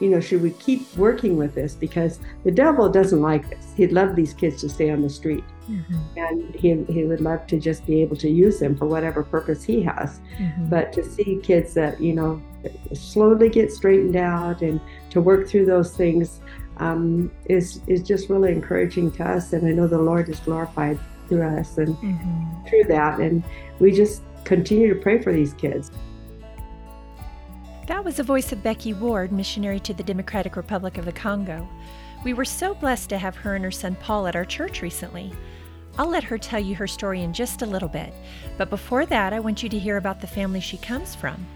you know, should we keep working with this? Because the devil doesn't like this. He'd love these kids to stay on the street. Mm-hmm. And he, he would love to just be able to use them for whatever purpose he has. Mm-hmm. But to see kids that, you know, slowly get straightened out and to work through those things um, is, is just really encouraging to us. And I know the Lord is glorified through us and mm-hmm. through that. And we just continue to pray for these kids. That was the voice of Becky Ward, missionary to the Democratic Republic of the Congo. We were so blessed to have her and her son Paul at our church recently. I'll let her tell you her story in just a little bit, but before that, I want you to hear about the family she comes from.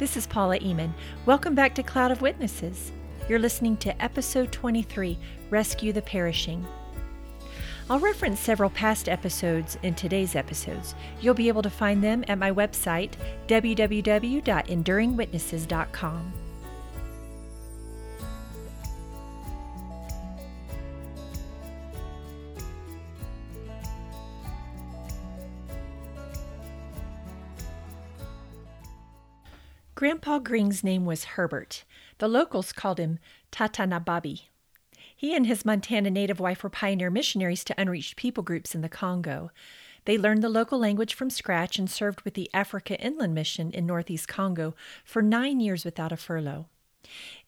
This is Paula Eman. Welcome back to Cloud of Witnesses. You're listening to episode 23 Rescue the Perishing. I'll reference several past episodes in today's episodes. You'll be able to find them at my website, www.enduringwitnesses.com. Grandpa Grings' name was Herbert. The locals called him Tatanababi. He and his Montana native wife were pioneer missionaries to unreached people groups in the Congo. They learned the local language from scratch and served with the Africa Inland Mission in northeast Congo for nine years without a furlough.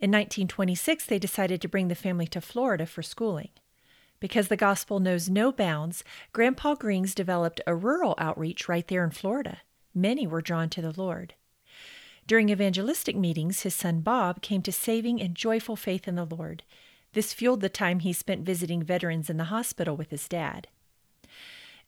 In 1926, they decided to bring the family to Florida for schooling. Because the gospel knows no bounds, Grandpa Grings developed a rural outreach right there in Florida. Many were drawn to the Lord. During evangelistic meetings, his son Bob came to saving and joyful faith in the Lord. This fueled the time he spent visiting veterans in the hospital with his dad.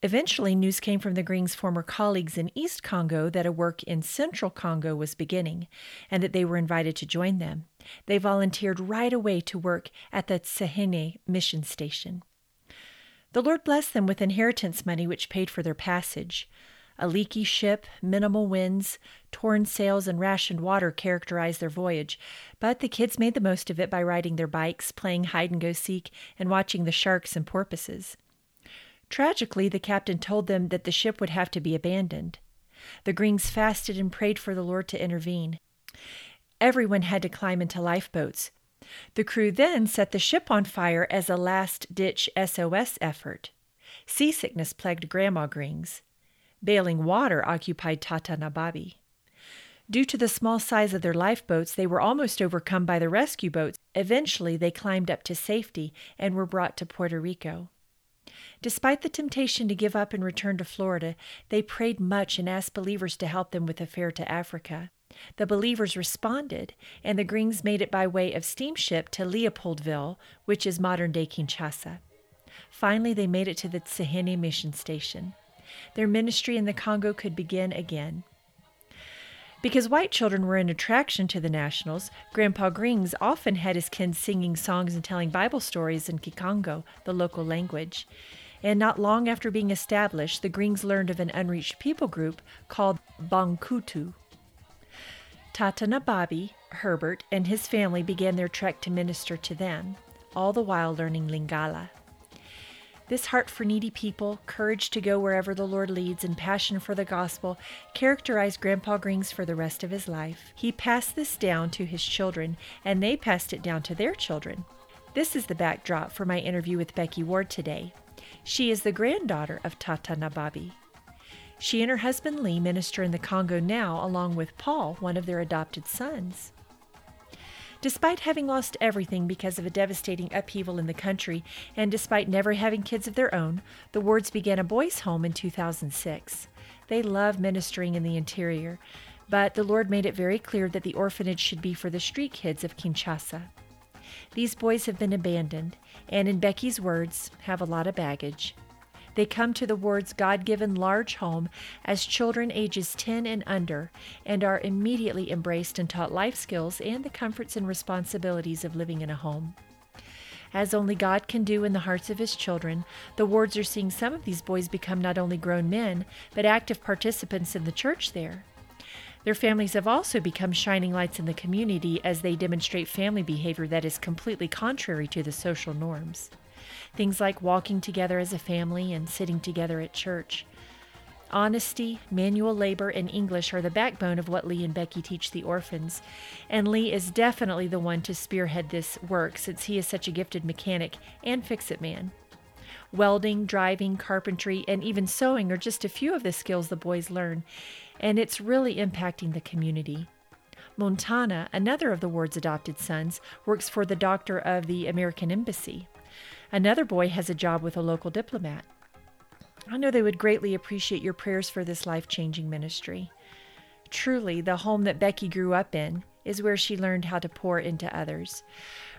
Eventually, news came from the Grings' former colleagues in East Congo that a work in Central Congo was beginning and that they were invited to join them. They volunteered right away to work at the Tsehene mission station. The Lord blessed them with inheritance money which paid for their passage. A leaky ship, minimal winds, torn sails, and rationed water characterized their voyage, but the kids made the most of it by riding their bikes, playing hide and go seek, and watching the sharks and porpoises. Tragically, the captain told them that the ship would have to be abandoned. The Grings fasted and prayed for the Lord to intervene. Everyone had to climb into lifeboats. The crew then set the ship on fire as a last ditch SOS effort. Seasickness plagued Grandma Grings. Bailing water occupied Tata Nababi. Due to the small size of their lifeboats, they were almost overcome by the rescue boats. Eventually, they climbed up to safety and were brought to Puerto Rico. Despite the temptation to give up and return to Florida, they prayed much and asked believers to help them with a fare to Africa. The believers responded, and the Grings made it by way of steamship to Leopoldville, which is modern day Kinshasa. Finally, they made it to the Tsehene mission station their ministry in the Congo could begin again. Because white children were an attraction to the Nationals, Grandpa Grings often had his kin singing songs and telling Bible stories in Kikongo, the local language. And not long after being established, the Grings learned of an unreached people group called Bankutu. Tata Nababi, Herbert, and his family began their trek to minister to them, all the while learning Lingala. This heart for needy people, courage to go wherever the Lord leads, and passion for the gospel characterized Grandpa Grings for the rest of his life. He passed this down to his children, and they passed it down to their children. This is the backdrop for my interview with Becky Ward today. She is the granddaughter of Tata Nababi. She and her husband Lee minister in the Congo now, along with Paul, one of their adopted sons. Despite having lost everything because of a devastating upheaval in the country, and despite never having kids of their own, the Wards began a boys' home in 2006. They love ministering in the interior, but the Lord made it very clear that the orphanage should be for the street kids of Kinshasa. These boys have been abandoned, and in Becky's words, have a lot of baggage. They come to the Ward's God given large home as children ages 10 and under and are immediately embraced and taught life skills and the comforts and responsibilities of living in a home. As only God can do in the hearts of His children, the wards are seeing some of these boys become not only grown men, but active participants in the church there. Their families have also become shining lights in the community as they demonstrate family behavior that is completely contrary to the social norms. Things like walking together as a family and sitting together at church. Honesty, manual labor, and English are the backbone of what Lee and Becky teach the orphans. And Lee is definitely the one to spearhead this work since he is such a gifted mechanic and fix it man. Welding, driving, carpentry, and even sewing are just a few of the skills the boys learn, and it's really impacting the community. Montana, another of the ward's adopted sons, works for the doctor of the American Embassy. Another boy has a job with a local diplomat. I know they would greatly appreciate your prayers for this life changing ministry. Truly, the home that Becky grew up in is where she learned how to pour into others.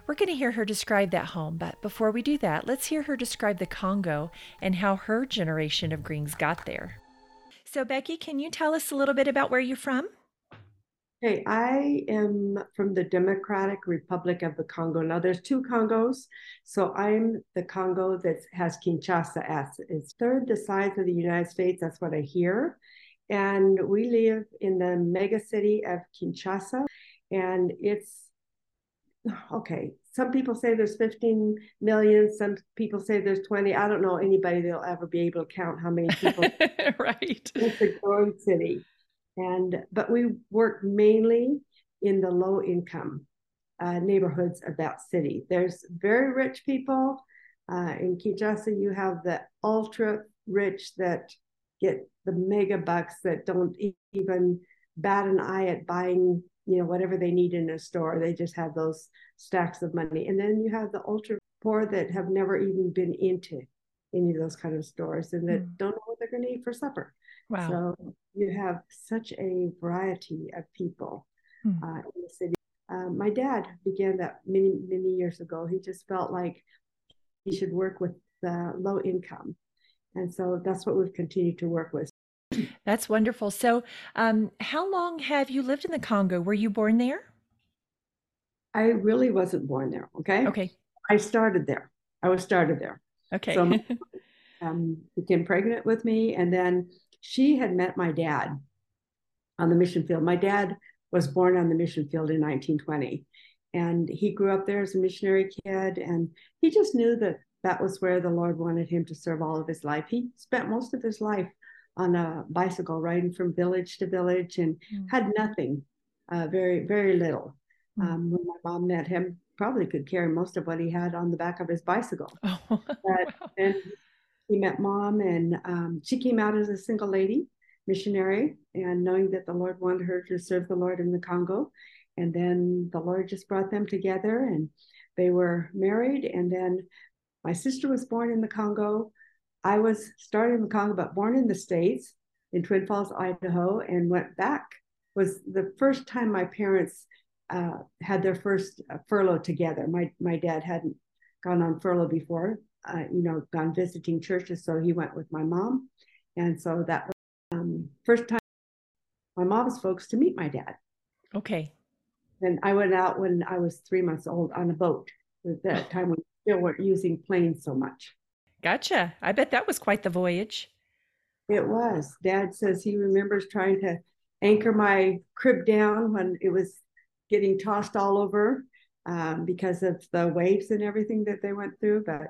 We're going to hear her describe that home, but before we do that, let's hear her describe the Congo and how her generation of Grings got there. So, Becky, can you tell us a little bit about where you're from? Hey, I am from the Democratic Republic of the Congo. Now, there's two Congos. So I'm the Congo that has Kinshasa as it's third the size of the United States. That's what I hear. And we live in the mega city of Kinshasa. And it's okay. Some people say there's 15 million. Some people say there's 20. I don't know anybody that'll ever be able to count how many people. right. It's a growing city and but we work mainly in the low income uh, neighborhoods of that city. There's very rich people uh, in Kinshasa. You have the ultra rich that get the mega bucks that don't even bat an eye at buying you know whatever they need in a store. They just have those stacks of money. And then you have the ultra poor that have never even been into any of those kind of stores and that mm. don't know what they're going to eat for supper. Wow. So you have such a variety of people hmm. uh, in the city. Uh, my dad began that many, many years ago. He just felt like he should work with the low income. And so that's what we've continued to work with. That's wonderful. So, um, how long have you lived in the Congo? Were you born there? I really wasn't born there. Okay. Okay. I started there. I was started there. Okay. so, um, became pregnant with me, and then she had met my dad on the mission field. My dad was born on the mission field in 1920, and he grew up there as a missionary kid, and he just knew that that was where the Lord wanted him to serve all of his life. He spent most of his life on a bicycle riding from village to village and mm. had nothing, uh, very, very little. Mm. Um, when my mom met him, probably could carry most of what he had on the back of his bicycle. Oh, but wow. then he met mom, and um, she came out as a single lady missionary, and knowing that the Lord wanted her to serve the Lord in the Congo. And then the Lord just brought them together, and they were married. And then my sister was born in the Congo. I was started in the Congo, but born in the States in Twin Falls, Idaho, and went back. Was the first time my parents uh, had their first uh, furlough together. My my dad hadn't gone on furlough before, uh, you know, gone visiting churches. So he went with my mom. And so that was um, first time my mom's folks to meet my dad. Okay. And I went out when I was three months old on a boat. At that time, we still weren't using planes so much. Gotcha. I bet that was quite the voyage. It was. Dad says he remembers trying to anchor my crib down when it was getting tossed all over um, because of the waves and everything that they went through. But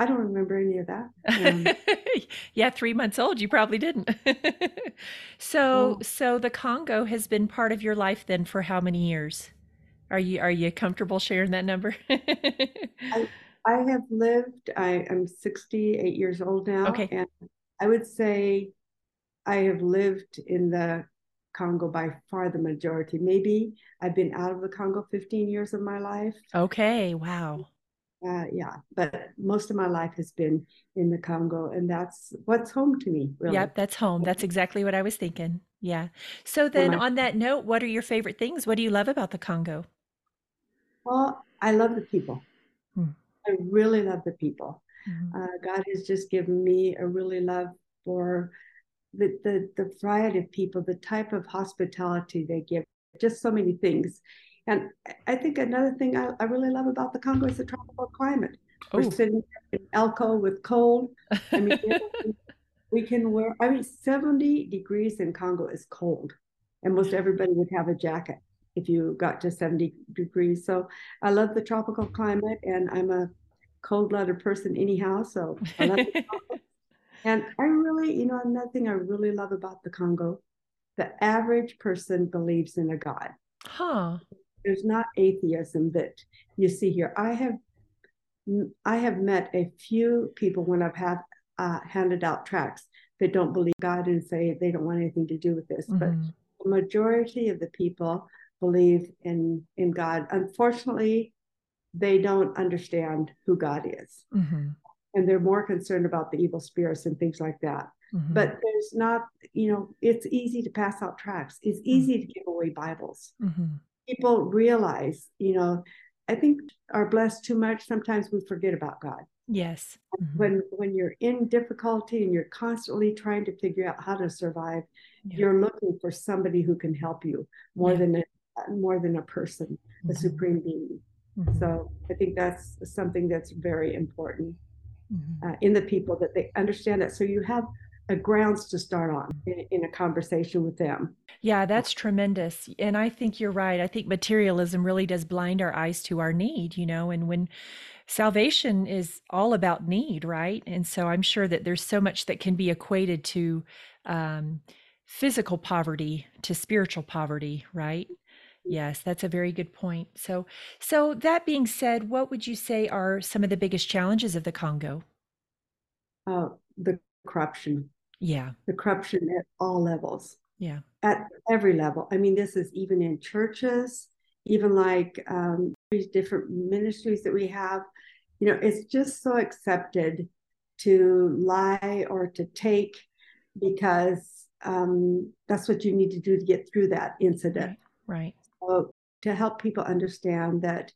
I don't remember any of that. Um, yeah, three months old, you probably didn't. so, oh. so the Congo has been part of your life then for how many years? Are you are you comfortable sharing that number? I, I have lived. I am sixty eight years old now, okay. and I would say I have lived in the Congo by far the majority. Maybe I've been out of the Congo fifteen years of my life. Okay, wow uh, yeah, but most of my life has been in the Congo, and that's what's home to me. Really. Yep, that's home. That's exactly what I was thinking. Yeah. So then, on that note, what are your favorite things? What do you love about the Congo? Well, I love the people. Hmm. I really love the people. Mm-hmm. Uh, God has just given me a really love for the, the the variety of people, the type of hospitality they give, just so many things. And I think another thing I, I really love about the Congo is the tropical climate. We're oh. sitting in Elko with cold. I mean, we can wear, I mean, 70 degrees in Congo is cold. And most everybody would have a jacket if you got to 70 degrees. So I love the tropical climate and I'm a cold blooded person anyhow. So I love And I really, you know, another thing I really love about the Congo, the average person believes in a God. Huh. There's not atheism that you see here. I have I have met a few people when I've had uh, handed out tracts that don't believe God and say they don't want anything to do with this. Mm-hmm. But the majority of the people believe in in God. Unfortunately, they don't understand who God is. Mm-hmm. And they're more concerned about the evil spirits and things like that. Mm-hmm. But there's not, you know, it's easy to pass out tracts. It's mm-hmm. easy mm-hmm. to give away Bibles. Mm-hmm. People realize, you know, I think are blessed too much. Sometimes we forget about God. Yes. Mm-hmm. When when you're in difficulty and you're constantly trying to figure out how to survive, yeah. you're looking for somebody who can help you more yeah. than a more than a person, a supreme being. Mm-hmm. So I think that's something that's very important mm-hmm. uh, in the people that they understand that. So you have grounds to start on in, in, a conversation with them. Yeah, that's tremendous. And I think you're right. I think materialism really does blind our eyes to our need, you know, and when salvation is all about need, right? And so I'm sure that there's so much that can be equated to um, physical poverty, to spiritual poverty, right? Yes, that's a very good point. So, so that being said, what would you say are some of the biggest challenges of the Congo? Uh, the corruption. Yeah. The corruption at all levels. Yeah. At every level. I mean, this is even in churches, even like um, these different ministries that we have. You know, it's just so accepted to lie or to take because um, that's what you need to do to get through that incident. Right. right. So to help people understand that,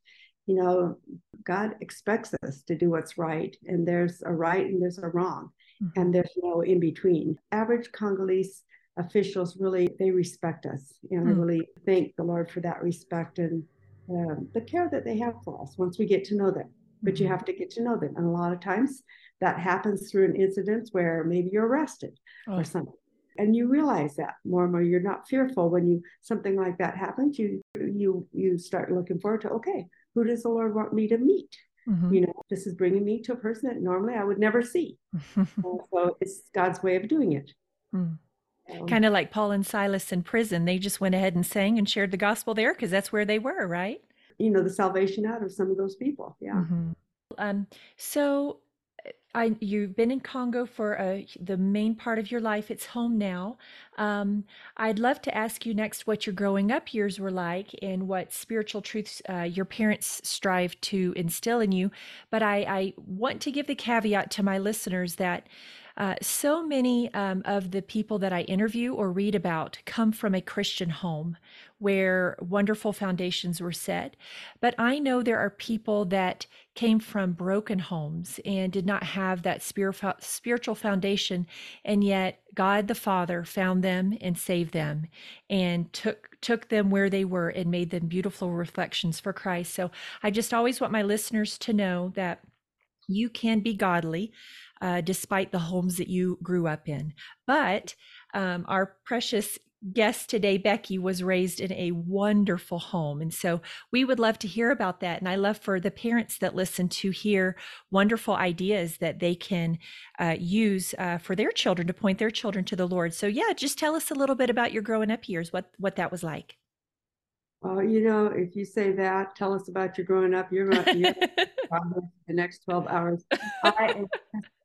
you know, God expects us to do what's right, and there's a right and there's a wrong, mm-hmm. and there's no in between. Average Congolese officials really they respect us, and mm-hmm. I really thank the Lord for that respect and um, the care that they have for us once we get to know them. But you mm-hmm. have to get to know them, and a lot of times that happens through an incident where maybe you're arrested oh. or something and you realize that more and more you're not fearful when you something like that happens you you you start looking forward to okay who does the lord want me to meet mm-hmm. you know this is bringing me to a person that normally i would never see so it's god's way of doing it mm. um, kind of like paul and silas in prison they just went ahead and sang and shared the gospel there because that's where they were right you know the salvation out of some of those people yeah mm-hmm. um, so I, you've been in Congo for uh, the main part of your life. It's home now. Um, I'd love to ask you next what your growing up years were like and what spiritual truths uh, your parents strive to instill in you. But I, I want to give the caveat to my listeners that uh, so many um, of the people that I interview or read about come from a Christian home where wonderful foundations were set. But I know there are people that came from broken homes and did not have that spiritual foundation, and yet God the Father found them and saved them and took took them where they were and made them beautiful reflections for Christ. So I just always want my listeners to know that you can be godly uh, despite the homes that you grew up in. But um, our precious guest today, Becky, was raised in a wonderful home. And so we would love to hear about that. And I love for the parents that listen to hear wonderful ideas that they can uh, use uh, for their children to point their children to the Lord. So, yeah, just tell us a little bit about your growing up years, what, what that was like. Well, you know, if you say that, tell us about your growing up. You're to the next 12 hours. I am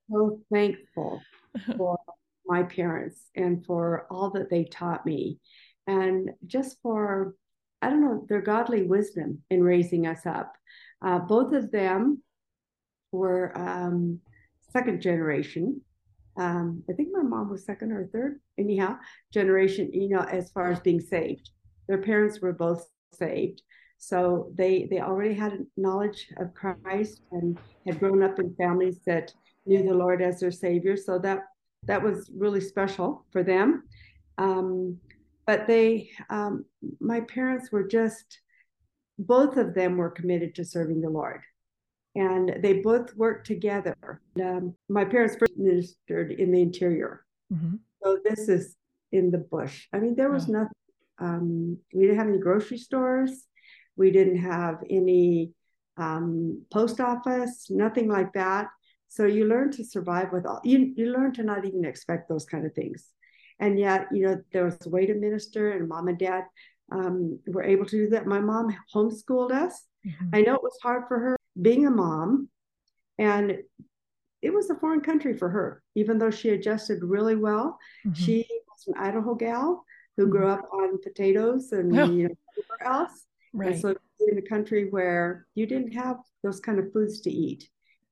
so thankful for my parents and for all that they taught me. And just for i don't know their godly wisdom in raising us up. Uh, both of them were um, second generation. Um, i think my mom was second or third anyhow generation you know as far as being saved. Their parents were both saved. So they they already had knowledge of christ and had grown up in families that knew the Lord as their Savior. So that that was really special for them. Um, but they, um, my parents were just, both of them were committed to serving the Lord. And they both worked together. Um, my parents first ministered in the interior. Mm-hmm. So this is in the bush. I mean, there was oh. nothing. Um, we didn't have any grocery stores. We didn't have any um, post office, nothing like that. So you learn to survive with all you you learn to not even expect those kind of things. And yet, you know, there was a way to minister, and mom and dad um, were able to do that. My mom homeschooled us. Mm-hmm. I know it was hard for her being a mom, and it was a foreign country for her, even though she adjusted really well. Mm-hmm. She was an Idaho gal who mm-hmm. grew up on potatoes and oh. you know whatever else. Right. And so in a country where you didn't have those kind of foods to eat,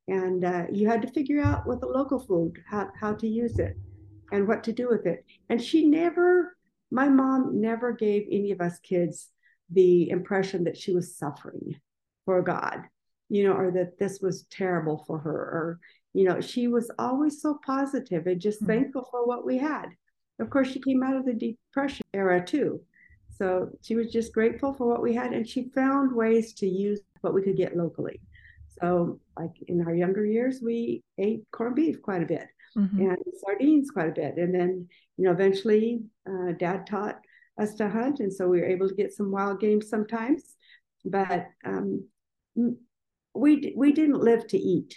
and uh, you had to figure out with the local food how, how to use it and what to do with it. And she never, my mom never gave any of us kids the impression that she was suffering for God, you know, or that this was terrible for her, or you know, she was always so positive and just mm-hmm. thankful for what we had. Of course, she came out of the Depression era too. So she was just grateful for what we had and she found ways to use what we could get locally. So, like in our younger years, we ate corned beef quite a bit mm-hmm. and sardines quite a bit. And then, you know, eventually uh, dad taught us to hunt. And so we were able to get some wild game sometimes. But um, we, we didn't live to eat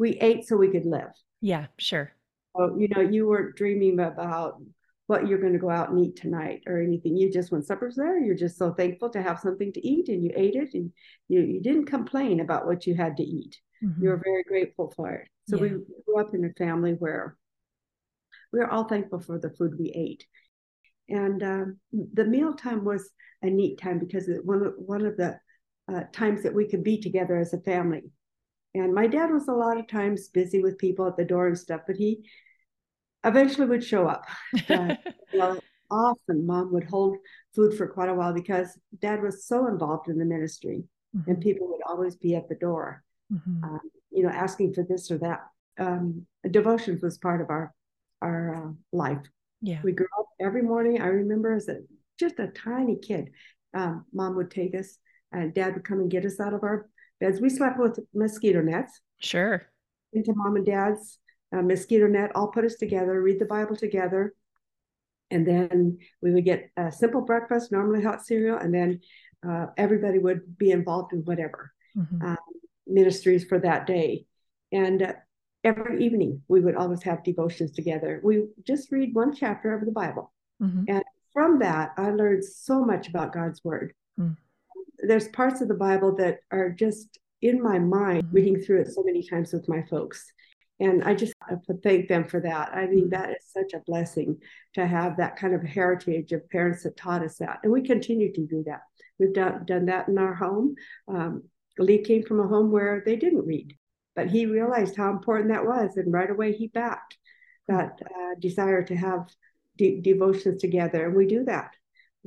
we ate so we could live. Yeah, sure. So, you know, you weren't dreaming about what you're going to go out and eat tonight or anything. You just, when supper's there, you're just so thankful to have something to eat and you ate it and you, you didn't complain about what you had to eat. Mm-hmm. You were very grateful for it. So yeah. we grew up in a family where we were all thankful for the food we ate. And um, the mealtime was a neat time because it, one, of, one of the uh, times that we could be together as a family and my dad was a lot of times busy with people at the door and stuff, but he eventually would show up. You know, often mom would hold food for quite a while because dad was so involved in the ministry mm-hmm. and people would always be at the door, mm-hmm. um, you know, asking for this or that. Um, devotions was part of our our uh, life. Yeah, we grew up every morning. I remember as a just a tiny kid, um, mom would take us, and dad would come and get us out of our beds. We slept with mosquito nets. Sure. Into mom and dad's uh, mosquito net, all put us together, read the Bible together. And then we would get a simple breakfast, normally hot cereal, and then uh, everybody would be involved in whatever mm-hmm. um, ministries for that day. And uh, every evening we would always have devotions together. We just read one chapter of the Bible. Mm-hmm. And from that, I learned so much about God's word. Mm there's parts of the Bible that are just in my mind, mm-hmm. reading through it so many times with my folks. And I just have to thank them for that. I mean, mm-hmm. that is such a blessing to have that kind of heritage of parents that taught us that. And we continue to do that. We've done, done that in our home. Um, Lee came from a home where they didn't read, but he realized how important that was. And right away, he backed that uh, desire to have de- devotions together. And we do that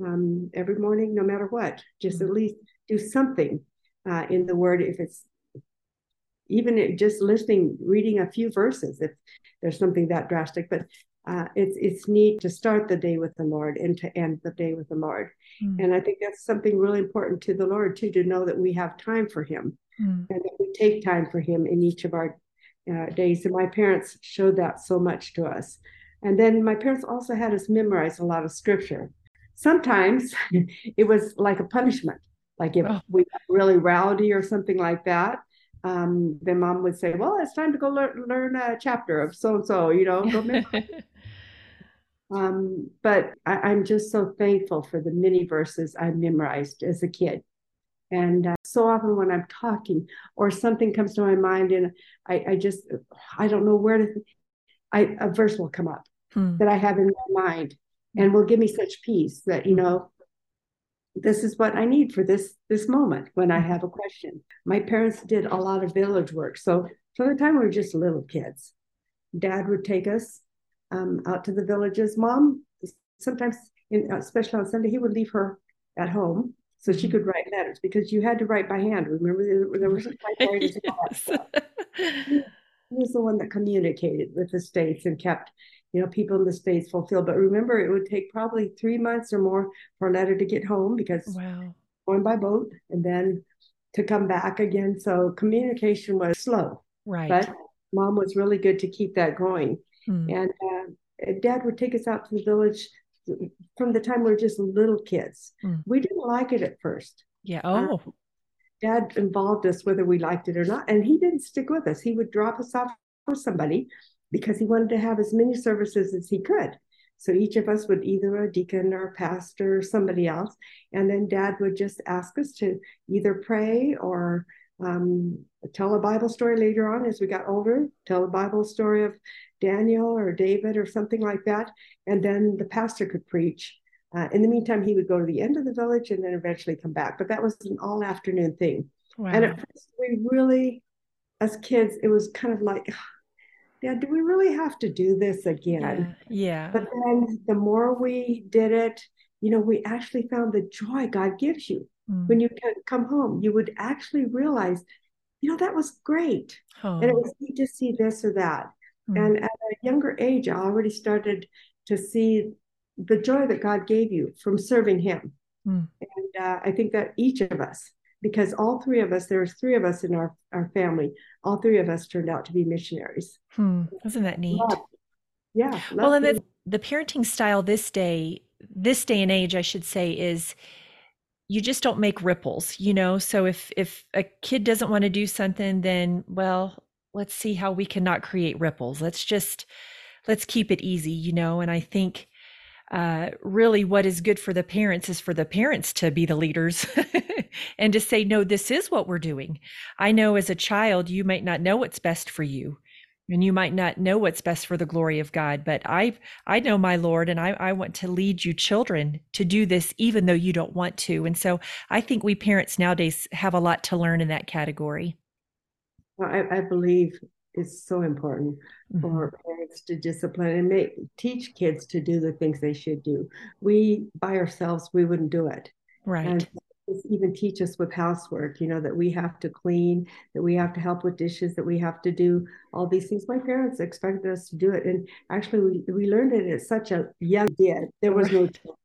um, every morning, no matter what. Just mm-hmm. at least do something uh, in the Word. If it's even just listening, reading a few verses, if there's something that drastic, but uh, it's it's neat to start the day with the Lord and to end the day with the Lord. Mm. And I think that's something really important to the Lord too, to know that we have time for Him mm. and that we take time for Him in each of our uh, days. And my parents showed that so much to us. And then my parents also had us memorize a lot of scripture sometimes it was like a punishment. Like if oh. we got really rowdy or something like that, um, then mom would say, "Well, it's time to go learn, learn a chapter of so and so," you know. um, but I, am just so thankful for the many verses I memorized as a kid. And uh, so often when I'm talking or something comes to my mind and I, I just I don't know where to, I, a verse will come up hmm. that I have in my mind and will give me such peace that you know this is what i need for this this moment when i mm-hmm. have a question. My parents did a lot of village work. So for the time we were just little kids. Dad would take us um, out to the villages. Mom sometimes in, uh, especially on sunday he would leave her at home so she mm-hmm. could write letters because you had to write by hand. Remember there, there were some typewriters yes. he was the one that communicated with the states and kept you know, people in the States fulfilled. But remember, it would take probably three months or more for a letter to get home because wow. going by boat and then to come back again. So communication was slow. Right. But mom was really good to keep that going. Hmm. And uh, dad would take us out to the village from the time we were just little kids. Hmm. We didn't like it at first. Yeah. Uh, oh. dad involved us whether we liked it or not. And he didn't stick with us. He would drop us off for somebody because he wanted to have as many services as he could. So each of us would either a deacon or a pastor or somebody else. And then dad would just ask us to either pray or um, tell a Bible story later on as we got older, tell a Bible story of Daniel or David or something like that. And then the pastor could preach. Uh, in the meantime, he would go to the end of the village and then eventually come back. But that was an all afternoon thing. Wow. And at first, we really, as kids, it was kind of like, yeah, do we really have to do this again? Yeah. yeah. But then the more we did it, you know, we actually found the joy God gives you. Mm. When you come home, you would actually realize, you know, that was great. Oh. And it was neat to see this or that. Mm. And at a younger age, I already started to see the joy that God gave you from serving Him. Mm. And uh, I think that each of us, because all three of us, there's three of us in our, our family, all three of us turned out to be missionaries. Hmm. Isn't that neat? Love. Yeah. Well, and the, the parenting style this day, this day and age, I should say, is you just don't make ripples, you know? So if if a kid doesn't want to do something, then well, let's see how we can not create ripples. Let's just let's keep it easy, you know? And I think uh, really what is good for the parents is for the parents to be the leaders and to say, no, this is what we're doing. I know as a child, you might not know what's best for you and you might not know what's best for the glory of God, but I I know my Lord and I, I want to lead you children to do this even though you don't want to. And so I think we parents nowadays have a lot to learn in that category. Well, I, I believe it's so important mm-hmm. for parents to discipline and make teach kids to do the things they should do. We by ourselves we wouldn't do it. Right. And even teach us with housework, you know, that we have to clean, that we have to help with dishes, that we have to do all these things. My parents expected us to do it. And actually we, we learned it at such a young age. There was no choice.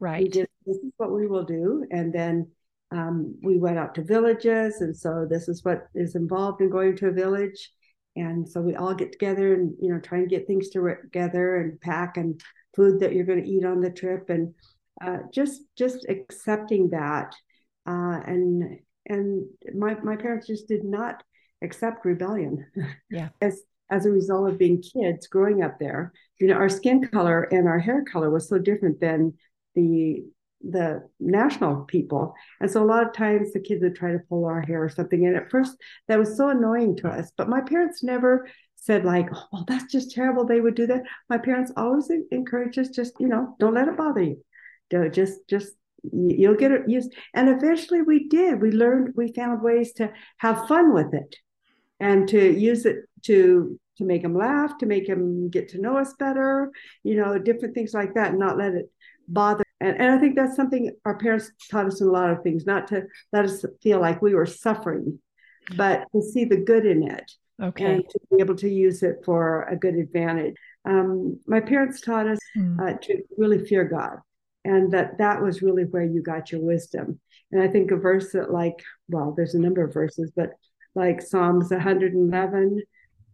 Right. Just, this is what we will do. And then um, we went out to villages. And so this is what is involved in going to a village and so we all get together and you know try and get things together and pack and food that you're going to eat on the trip and uh, just just accepting that uh, and and my my parents just did not accept rebellion. Yeah. As as a result of being kids growing up there you know our skin color and our hair color was so different than the the national people. And so a lot of times the kids would try to pull our hair or something. And at first that was so annoying to us. But my parents never said like, oh, well, that's just terrible. They would do that. My parents always encouraged us, just, you know, don't let it bother you. Don't Just, just you'll get it used. And eventually we did. We learned, we found ways to have fun with it and to use it to to make them laugh, to make them get to know us better, you know, different things like that, and not let it bother and, and I think that's something our parents taught us in a lot of things, not to let us feel like we were suffering, but to see the good in it. Okay. And to be able to use it for a good advantage. Um, my parents taught us mm. uh, to really fear God, and that that was really where you got your wisdom. And I think a verse that, like, well, there's a number of verses, but like Psalms 111,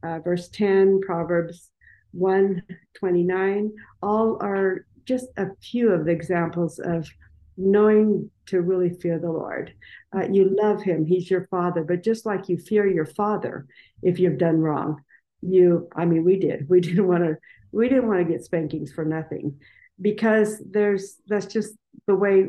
uh, verse 10, Proverbs 129, all are just a few of the examples of knowing to really fear the Lord. Uh, you love him, he's your father, but just like you fear your father if you've done wrong, you, I mean, we did. We didn't want to, we didn't want to get spankings for nothing because there's, that's just the way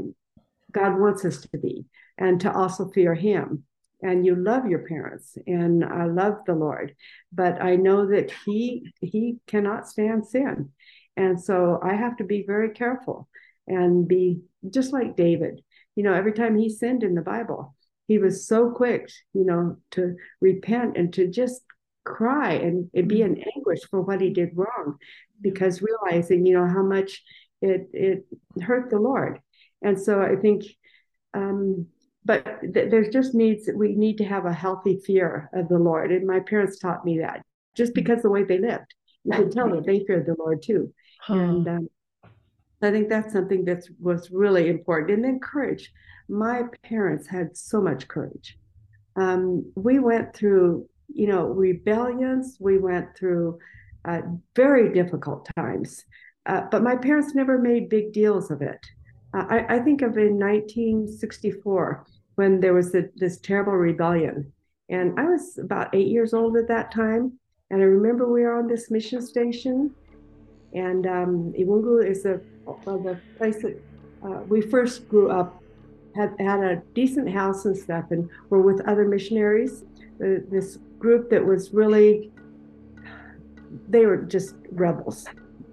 God wants us to be and to also fear him. And you love your parents, and I love the Lord, but I know that He He cannot stand sin, and so I have to be very careful and be just like David. You know, every time he sinned in the Bible, he was so quick, you know, to repent and to just cry and, and be in anguish for what he did wrong because realizing, you know, how much it it hurt the Lord. And so I think um but th- there's just needs we need to have a healthy fear of the Lord. And my parents taught me that just because the way they lived. You can tell that they feared the Lord too. And um, I think that's something that was really important. And then courage. My parents had so much courage. Um, we went through, you know, rebellions. We went through uh, very difficult times. Uh, but my parents never made big deals of it. Uh, I, I, think of in 1964, when there was the, this terrible rebellion. And I was about eight years old at that time. And I remember we were on this mission station. And um, Iwungu is the, uh, the place that uh, we first grew up, had, had a decent house and stuff, and were with other missionaries. This group that was really, they were just rebels.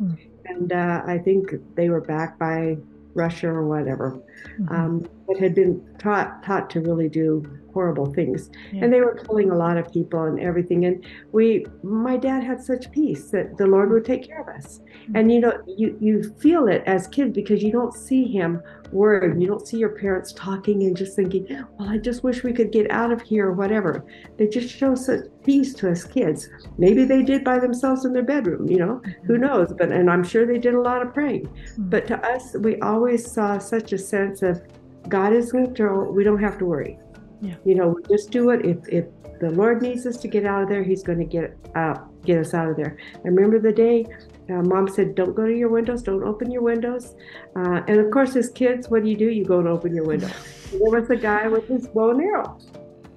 Mm. And uh, I think they were backed by Russia or whatever, mm-hmm. um, but had been taught taught to really do horrible things, yeah. and they were killing a lot of people and everything. And we, my dad had such peace that the Lord would take care of us. Mm-hmm. And you know, you you feel it as kids because you don't see him word. You don't see your parents talking and just thinking, well, I just wish we could get out of here or whatever. They just show such peace to us kids. Maybe they did by themselves in their bedroom, you know, mm-hmm. who knows? But, and I'm sure they did a lot of praying. Mm-hmm. But to us, we always saw such a sense of God is in control. We don't have to worry. Yeah. You know, we just do it. If, if the Lord needs us to get out of there, He's going to get out, get us out of there. I remember the day uh, mom said, "Don't go to your windows. Don't open your windows." Uh, and of course, as kids, what do you do? You go and open your window. there was a guy with his bow and arrow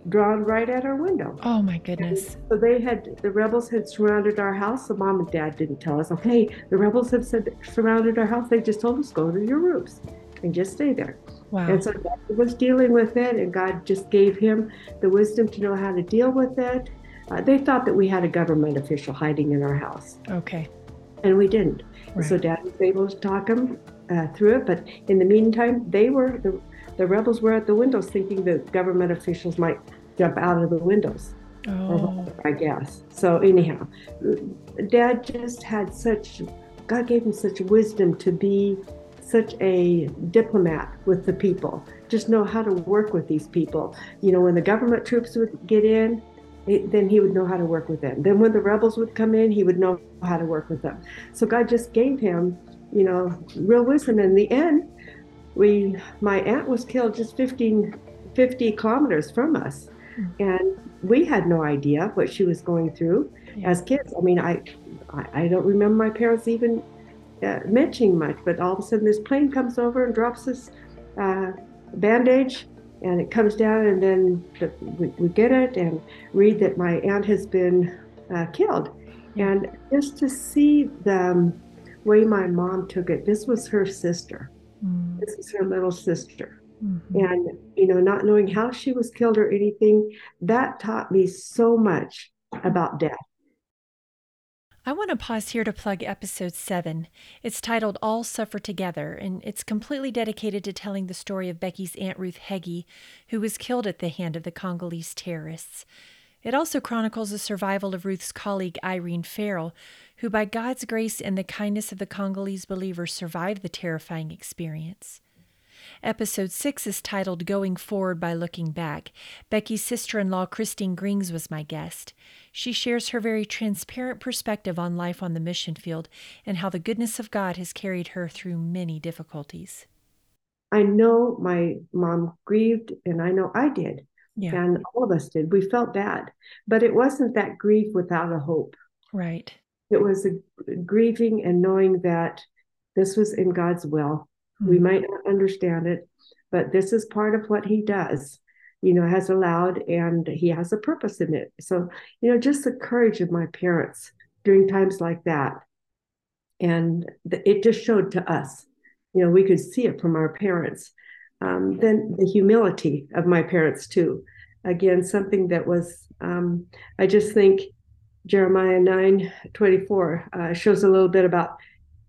drawn right at our window. Oh my goodness! And so they had the rebels had surrounded our house. So mom and dad didn't tell us. Okay, the rebels have said surrounded our house. They just told us go to your roofs and just stay there. Wow. And so God was dealing with it, and God just gave him the wisdom to know how to deal with it. Uh, they thought that we had a government official hiding in our house. Okay and we didn't. Right. So Dad was able to talk them uh, through it. But in the meantime, they were the, the rebels were at the windows, thinking the government officials might jump out of the windows. Oh. I guess. So anyhow, Dad just had such God gave him such wisdom to be such a diplomat with the people. Just know how to work with these people. You know, when the government troops would get in, it, then he would know how to work with them. Then when the rebels would come in, he would know how to work with them. So God just gave him, you know, real wisdom. In the end, we, my aunt was killed just 15, 50 kilometers from us, and we had no idea what she was going through yeah. as kids. I mean, I, I, I don't remember my parents even uh, mentioning much, but all of a sudden this plane comes over and drops this uh, bandage and it comes down and then the, we, we, get it and read that my aunt has been uh, killed. And just to see the way my mom took it this was her sister mm. this is her little sister mm-hmm. and you know not knowing how she was killed or anything that taught me so much about death I want to pause here to plug episode 7. It's titled All Suffer Together, and it's completely dedicated to telling the story of Becky's Aunt Ruth Hege, who was killed at the hand of the Congolese terrorists. It also chronicles the survival of Ruth's colleague Irene Ferrel, who, by God's grace and the kindness of the Congolese believers, survived the terrifying experience. Episode 6 is titled Going Forward by Looking Back. Becky's sister in law, Christine Grings, was my guest. She shares her very transparent perspective on life on the mission field and how the goodness of God has carried her through many difficulties. I know my mom grieved, and I know I did. Yeah. And all of us did. We felt bad, but it wasn't that grief without a hope. Right. It was a grieving and knowing that this was in God's will we hmm. might not understand it, but this is part of what he does, you know, has allowed, and he has a purpose in it. So, you know, just the courage of my parents during times like that. And it just showed to us, you know, we could see it from our parents. Um, then the humility of my parents, too. Again, something that was, um, I just think Jeremiah 9 24 uh, shows a little bit about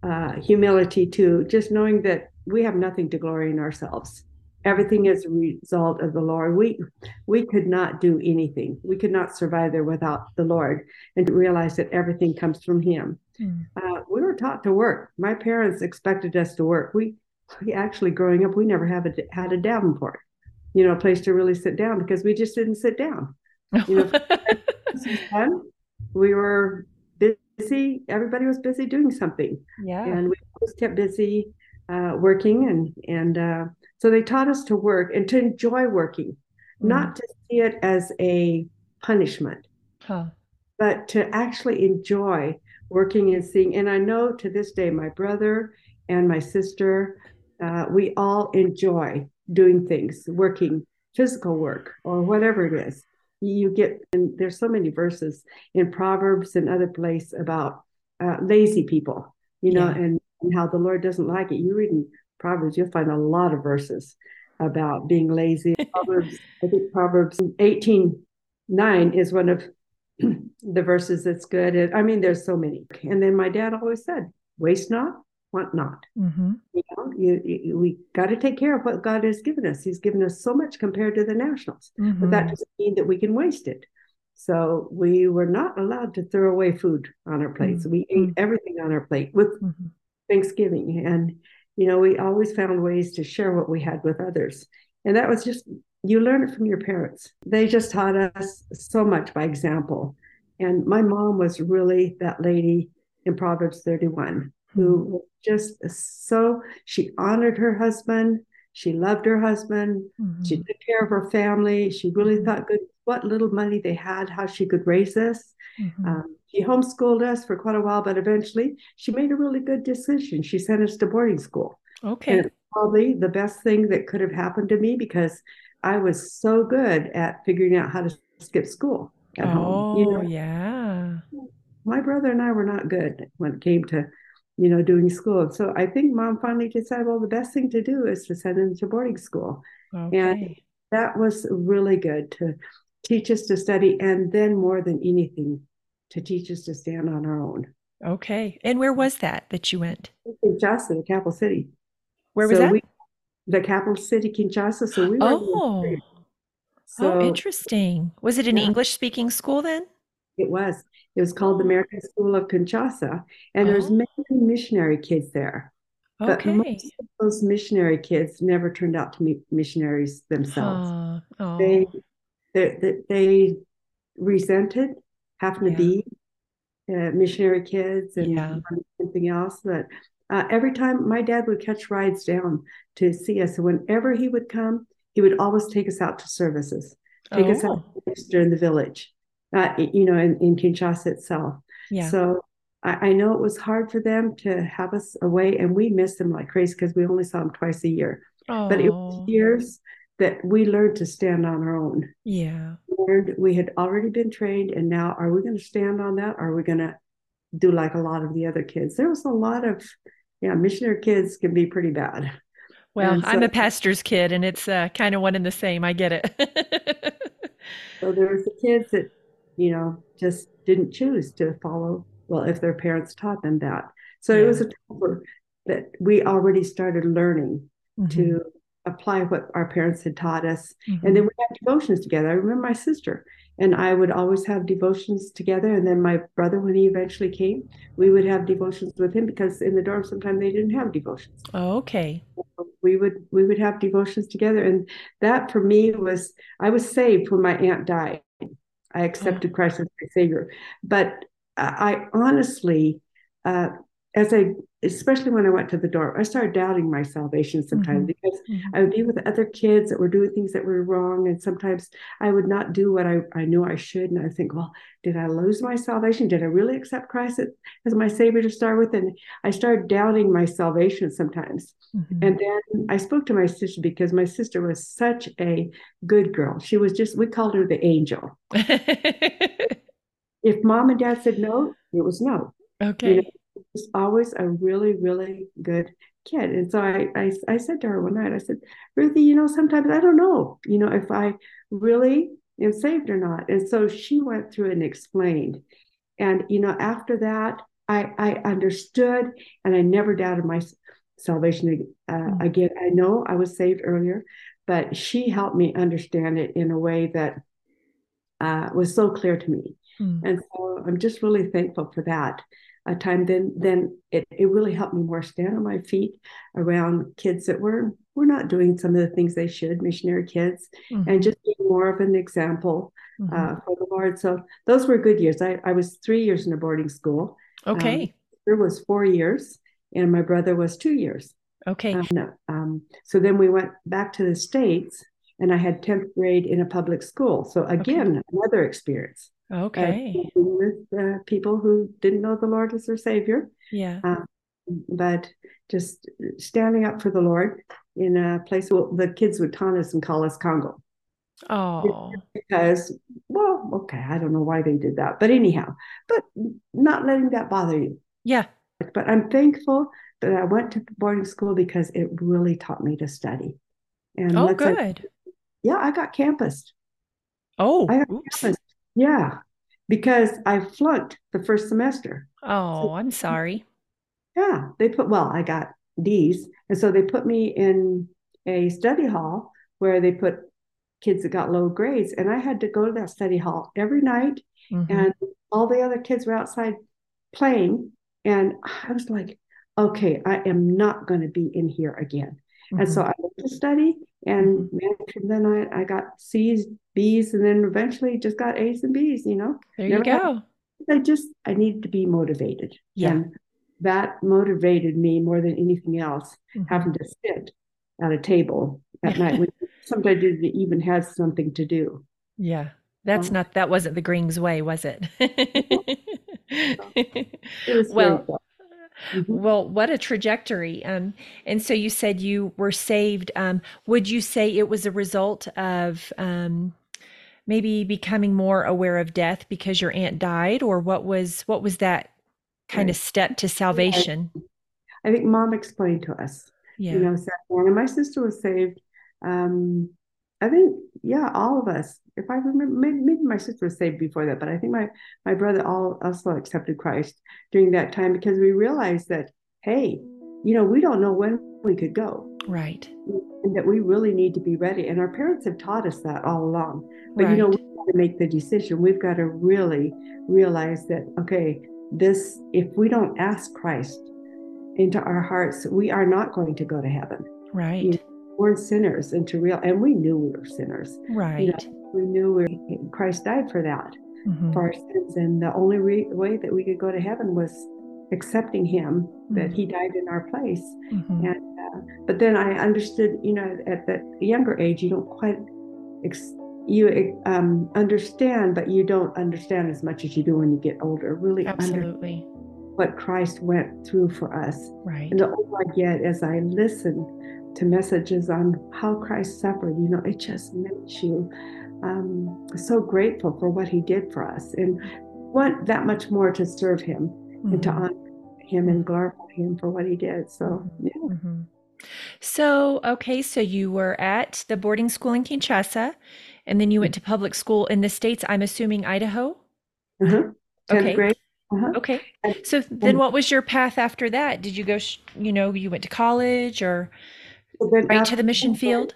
uh, humility, too, just knowing that we have nothing to glory in ourselves. Everything is a result of the Lord. We we could not do anything. We could not survive there without the Lord, and to realize that everything comes from Him. Mm. Uh, we were taught to work. My parents expected us to work. We, we actually growing up, we never have a, had a Davenport, you know, a place to really sit down because we just didn't sit down. You know, we were busy. Everybody was busy doing something. Yeah, and we always kept busy uh, working, and and uh, so they taught us to work and to enjoy working, mm. not to see it as a punishment, huh. but to actually enjoy working and seeing. And I know to this day, my brother and my sister, uh, we all enjoy doing things, working physical work or whatever it is. You get, and there's so many verses in Proverbs and other place about uh, lazy people, you know, yeah. and, and how the Lord doesn't like it. You read in Proverbs, you'll find a lot of verses about being lazy. Proverbs, I think Proverbs 18 9 is one of the verses that's good. And, I mean, there's so many. And then my dad always said, waste not, want not. Mm-hmm. You know, you, you, we got to take care of what God has given us. He's given us so much compared to the nationals, mm-hmm. but that mm-hmm. doesn't mean that we can waste it. So we were not allowed to throw away food on our plates. Mm-hmm. We ate everything on our plate with mm-hmm. Thanksgiving. And, you know, we always found ways to share what we had with others. And that was just, you learn it from your parents. They just taught us so much by example. And my mom was really that lady in Proverbs 31 who mm-hmm. was just so, she honored her husband. She loved her husband. Mm-hmm. She took care of her family. She really mm-hmm. thought good what little money they had, how she could raise us. Mm-hmm. Um, she homeschooled us for quite a while, but eventually she made a really good decision. She sent us to boarding school. Okay. And probably the best thing that could have happened to me because I was so good at figuring out how to skip school at oh, home. You know? yeah. My brother and I were not good when it came to, you know, doing school. So I think mom finally decided, well, the best thing to do is to send him to boarding school. Okay. And that was really good to teach us to study, and then more than anything, to teach us to stand on our own. Okay. And where was that that you went? Kinshasa, the capital city. Where was so that? We, the capital city, Kinshasa. So we were. Oh. oh. So, oh, interesting. Was it an yeah. English speaking school then? It was. It was called the oh. American School of Kinshasa, and there's oh. many missionary kids there. But okay. most of those missionary kids never turned out to be missionaries themselves. Uh, oh. They, they they resented having yeah. to be uh, missionary kids and yeah. something else. But uh, every time my dad would catch rides down to see us, whenever he would come, he would always take us out to services, take oh. us out to oh. during the village, uh, you know, in, in Kinshasa itself. Yeah. So I, I, know it was hard for them to have us away, and we missed them like crazy because we only saw them twice a year. Oh. But it was years that we learned to stand on our own. Yeah. We had already been trained, and now are we going to stand on that? Are we going to do like a lot of the other kids? There was a lot of, yeah, missionary kids can be pretty bad. Well, so, I'm a pastor's kid, and it's uh, kind of one and the same. I get it. so there was the kids that, you know, just didn't choose to follow. Well, if their parents taught them that, so yeah. it was a time that we already started learning mm-hmm. to apply what our parents had taught us. Mm-hmm. And then we had devotions together. I remember my sister and I would always have devotions together. And then my brother, when he eventually came, we would have devotions with him because in the dorm sometimes they didn't have devotions. Oh, okay. So we would we would have devotions together, and that for me was I was saved when my aunt died. I accepted. Christ as my Savior, but I honestly, uh, as I especially when I went to the door, I started doubting my salvation sometimes mm-hmm. because mm-hmm. I would be with other kids that were doing things that were wrong. And sometimes I would not do what I, I knew I should. And I think, well, did I lose my salvation? Did I really accept Christ as my Savior to start with? And I started doubting my salvation sometimes. Mm-hmm. And then I spoke to my sister because my sister was such a good girl. She was just, we called her the angel. if mom and dad said no, it was no. Okay. You know, was always a really, really good kid. And so I, I, I said to her one night, I said, Ruthie, you know, sometimes I don't know, you know, if I really am saved or not. And so she went through and explained. And, you know, after that, I, I understood and I never doubted my salvation uh, mm-hmm. again. I know I was saved earlier, but she helped me understand it in a way that uh, was so clear to me. Mm-hmm. And so I'm just really thankful for that a time, then then it, it really helped me more stand on my feet around kids that were were not doing some of the things they should, missionary kids, mm-hmm. and just being more of an example mm-hmm. uh, for the Lord. So those were good years. I, I was three years in a boarding school. Okay. Um, there was four years, and my brother was two years. Okay. Um, um, so then we went back to the States, and I had 10th grade in a public school. So again, okay. another experience. Okay. With uh, people who didn't know the Lord as their Savior. Yeah. Uh, but just standing up for the Lord in a place where the kids would taunt us and call us Congo. Oh. Because, well, okay, I don't know why they did that, but anyhow, but not letting that bother you. Yeah. But I'm thankful that I went to boarding school because it really taught me to study. And oh, good. yeah, I got campused. Oh, I got oops. Campused. Yeah, because I flunked the first semester. Oh, so, I'm sorry. Yeah, they put, well, I got D's. And so they put me in a study hall where they put kids that got low grades. And I had to go to that study hall every night. Mm-hmm. And all the other kids were outside playing. And I was like, okay, I am not going to be in here again. Mm-hmm. And so mm-hmm. I went to study and mm-hmm. then I, I got C's, B's, and then eventually just got A's and B's, you know. There Never you go. Had, I just I needed to be motivated. Yeah. And that motivated me more than anything else, mm-hmm. having to sit at a table at night. When sometimes didn't even have something to do. Yeah. That's um, not that wasn't the Grings way, was it? it was well, Mm-hmm. Well, what a trajectory. Um, and so you said you were saved. Um, would you say it was a result of um, maybe becoming more aware of death because your aunt died, or what was what was that kind right. of step to salvation? I think mom explained to us. Yeah. You know, and my sister was saved. Um, I think, yeah, all of us. If I remember, maybe, maybe, my sister was saved before that, but I think my my brother all also accepted Christ during that time because we realized that, hey, you know, we don't know when we could go. Right. And that we really need to be ready. And our parents have taught us that all along. But right. you know, we've got to make the decision. We've got to really realize that, okay, this, if we don't ask Christ into our hearts, we are not going to go to heaven. Right. You know, we're sinners into real and we knew we were sinners right you know, we knew we, were, christ died for that mm-hmm. for our sins and the only re- way that we could go to heaven was accepting him mm-hmm. that he died in our place mm-hmm. and uh, but then i understood you know at that younger age you don't quite ex- you um, understand but you don't understand as much as you do when you get older really absolutely what christ went through for us right and the older i get as i listen to messages on how Christ suffered, you know, it just makes you um, so grateful for what he did for us and want that much more to serve him mm-hmm. and to mm-hmm. honor him and glorify him for what he did. So, yeah. Mm-hmm. So, okay, so you were at the boarding school in Kinshasa and then you went to public school in the States, I'm assuming Idaho? Uh-huh. Okay. Grade. Uh-huh. Okay. So then what was your path after that? Did you go, you know, you went to college or? Right to the mission field?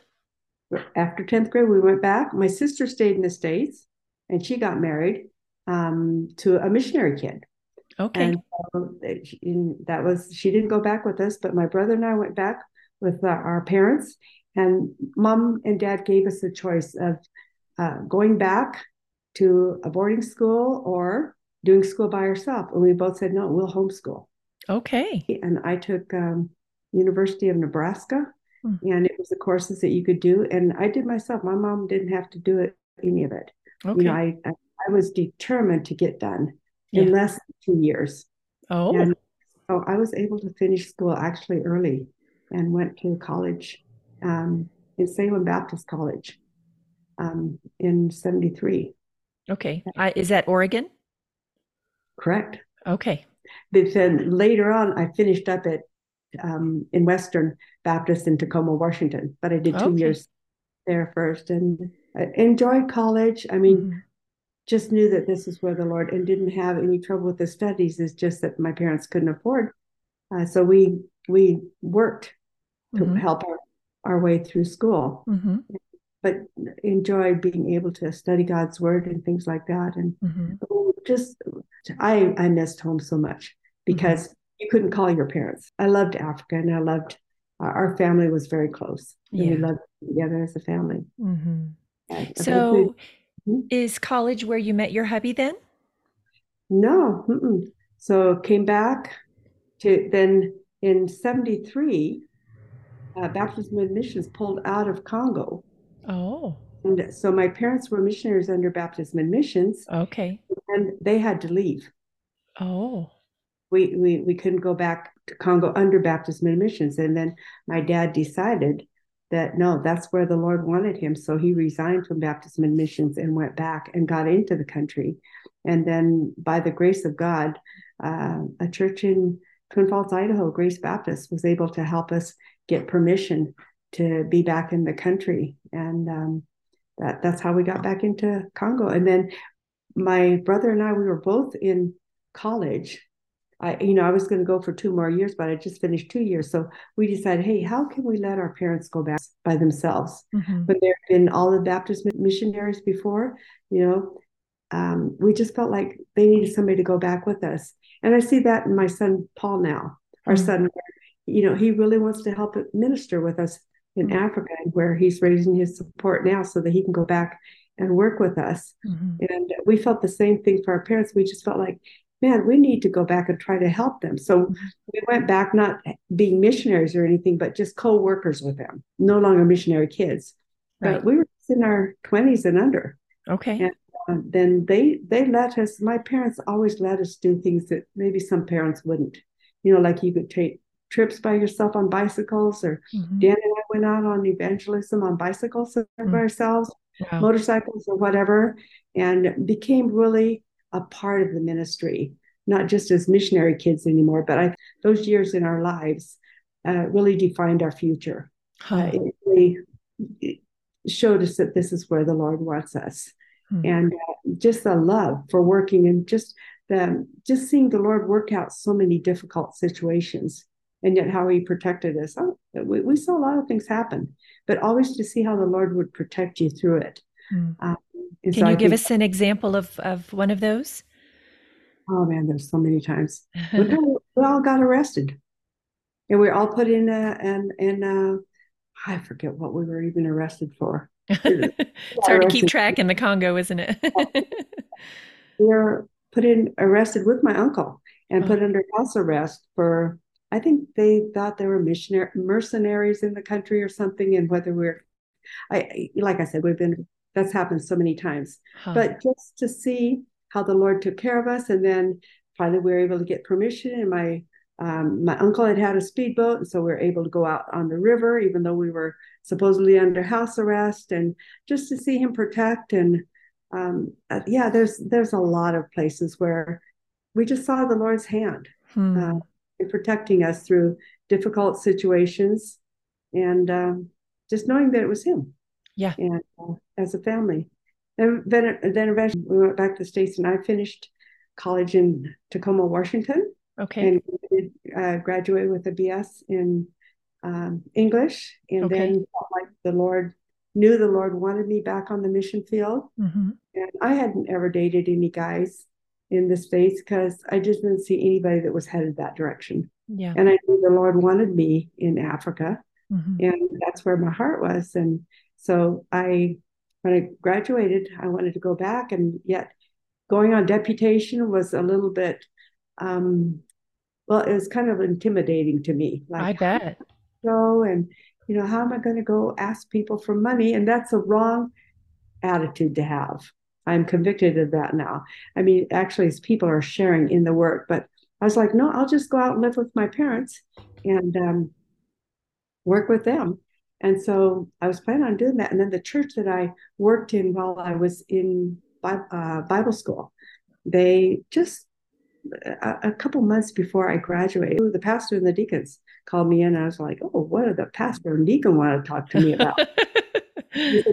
After 10th grade, we went back. My sister stayed in the States and she got married um, to a missionary kid. Okay. And so that was, she didn't go back with us, but my brother and I went back with uh, our parents. And mom and dad gave us the choice of uh, going back to a boarding school or doing school by ourselves. And we both said, no, we'll homeschool. Okay. And I took um, University of Nebraska mm. and it was the courses that you could do. And I did myself. My mom didn't have to do it, any of it. Okay. You know, I, I, I was determined to get done yeah. in less than two years. Oh. And so I was able to finish school actually early and went to college um, in Salem Baptist College um, in 73. Okay. Uh, is that Oregon? Correct. Okay. But then later on, I finished up at um, in Western Baptist in Tacoma, Washington. But I did two okay. years there first and I enjoyed college. I mean, mm-hmm. just knew that this is where the Lord and didn't have any trouble with the studies. It's just that my parents couldn't afford. Uh, so we we worked to mm-hmm. help our, our way through school. Mm-hmm. But enjoyed being able to study God's word and things like that. And mm-hmm. just I I missed home so much because you couldn't call your parents. I loved Africa and I loved uh, our family was very close. Yeah. we loved together as a family. Mm-hmm. Yeah, so, mm-hmm. is college where you met your hubby then? No. Mm-mm. So came back to then in '73. Uh, Baptist Mid-Missions pulled out of Congo. Oh. And so my parents were missionaries under Baptist Mid-Missions. Okay. And they had to leave. Oh we, we, we couldn't go back to Congo under Baptist missions. And then my dad decided that no, that's where the Lord wanted him. So he resigned from Baptist missions and went back and got into the country. And then, by the grace of God, uh, a church in Twin Falls, Idaho, Grace Baptist, was able to help us get permission to be back in the country. And um, that, that's how we got back into Congo. And then my brother and I, we were both in college I, you know, I was going to go for two more years, but I just finished two years. So we decided, hey, how can we let our parents go back by themselves? Mm-hmm. When there have been all the Baptist missionaries before, you know, um, we just felt like they needed somebody to go back with us. And I see that in my son, Paul, now, our mm-hmm. son, you know, he really wants to help minister with us in mm-hmm. Africa, where he's raising his support now so that he can go back and work with us. Mm-hmm. And we felt the same thing for our parents. We just felt like man, we need to go back and try to help them. So mm-hmm. we went back, not being missionaries or anything, but just co workers with them, no longer missionary kids. Right. But we were in our 20s and under. Okay. And um, then they they let us, my parents always let us do things that maybe some parents wouldn't. You know, like you could take trips by yourself on bicycles, or mm-hmm. Dan and I went out on evangelism on bicycles mm-hmm. by ourselves, wow. motorcycles, or whatever, and became really a part of the ministry, not just as missionary kids anymore, but I, those years in our lives uh, really defined our future. Huh. Uh, it really it showed us that this is where the Lord wants us. Hmm. And uh, just the love for working and just the just seeing the Lord work out so many difficult situations and yet how he protected us. Oh, we, we, saw a lot of things happen, but always to see how the Lord would protect you through it. Mm. Can you I give us an example of, of one of those? Oh man, there's so many times. we, we all got arrested, and we all put in a and and uh, I forget what we were even arrested for. it's hard to keep track in the Congo, isn't it? we were put in arrested with my uncle and oh. put under house arrest for I think they thought they were missionary mercenaries in the country or something, and whether we're I like I said, we've been that's happened so many times. Huh. But just to see how the Lord took care of us, and then finally we were able to get permission. And my um, my uncle had had a speedboat, and so we were able to go out on the river, even though we were supposedly under house arrest, and just to see him protect. And um, uh, yeah, there's there's a lot of places where we just saw the Lord's hand hmm. uh, in protecting us through difficult situations, and um, just knowing that it was Him. Yeah. And uh, as a family. And then, then eventually we went back to the States and I finished college in Tacoma, Washington. Okay. And uh, graduated with a BS in um, English. And okay. then felt like the Lord knew the Lord wanted me back on the mission field. Mm-hmm. And I hadn't ever dated any guys in the States because I just didn't see anybody that was headed that direction. Yeah. And I knew the Lord wanted me in Africa. Mm-hmm. And that's where my heart was. And so I, when I graduated, I wanted to go back, and yet going on deputation was a little bit, um, well, it was kind of intimidating to me. Like, I bet. Go and you know, how am I going to go ask people for money? And that's a wrong attitude to have. I'm convicted of that now. I mean, actually, as people are sharing in the work, but I was like, no, I'll just go out and live with my parents and um, work with them. And so I was planning on doing that. And then the church that I worked in while I was in uh, Bible school, they just a, a, couple months before I graduated, the pastor and the deacons called me in. And I was like, "Oh, what do the pastor and deacon want to talk to me about?" said,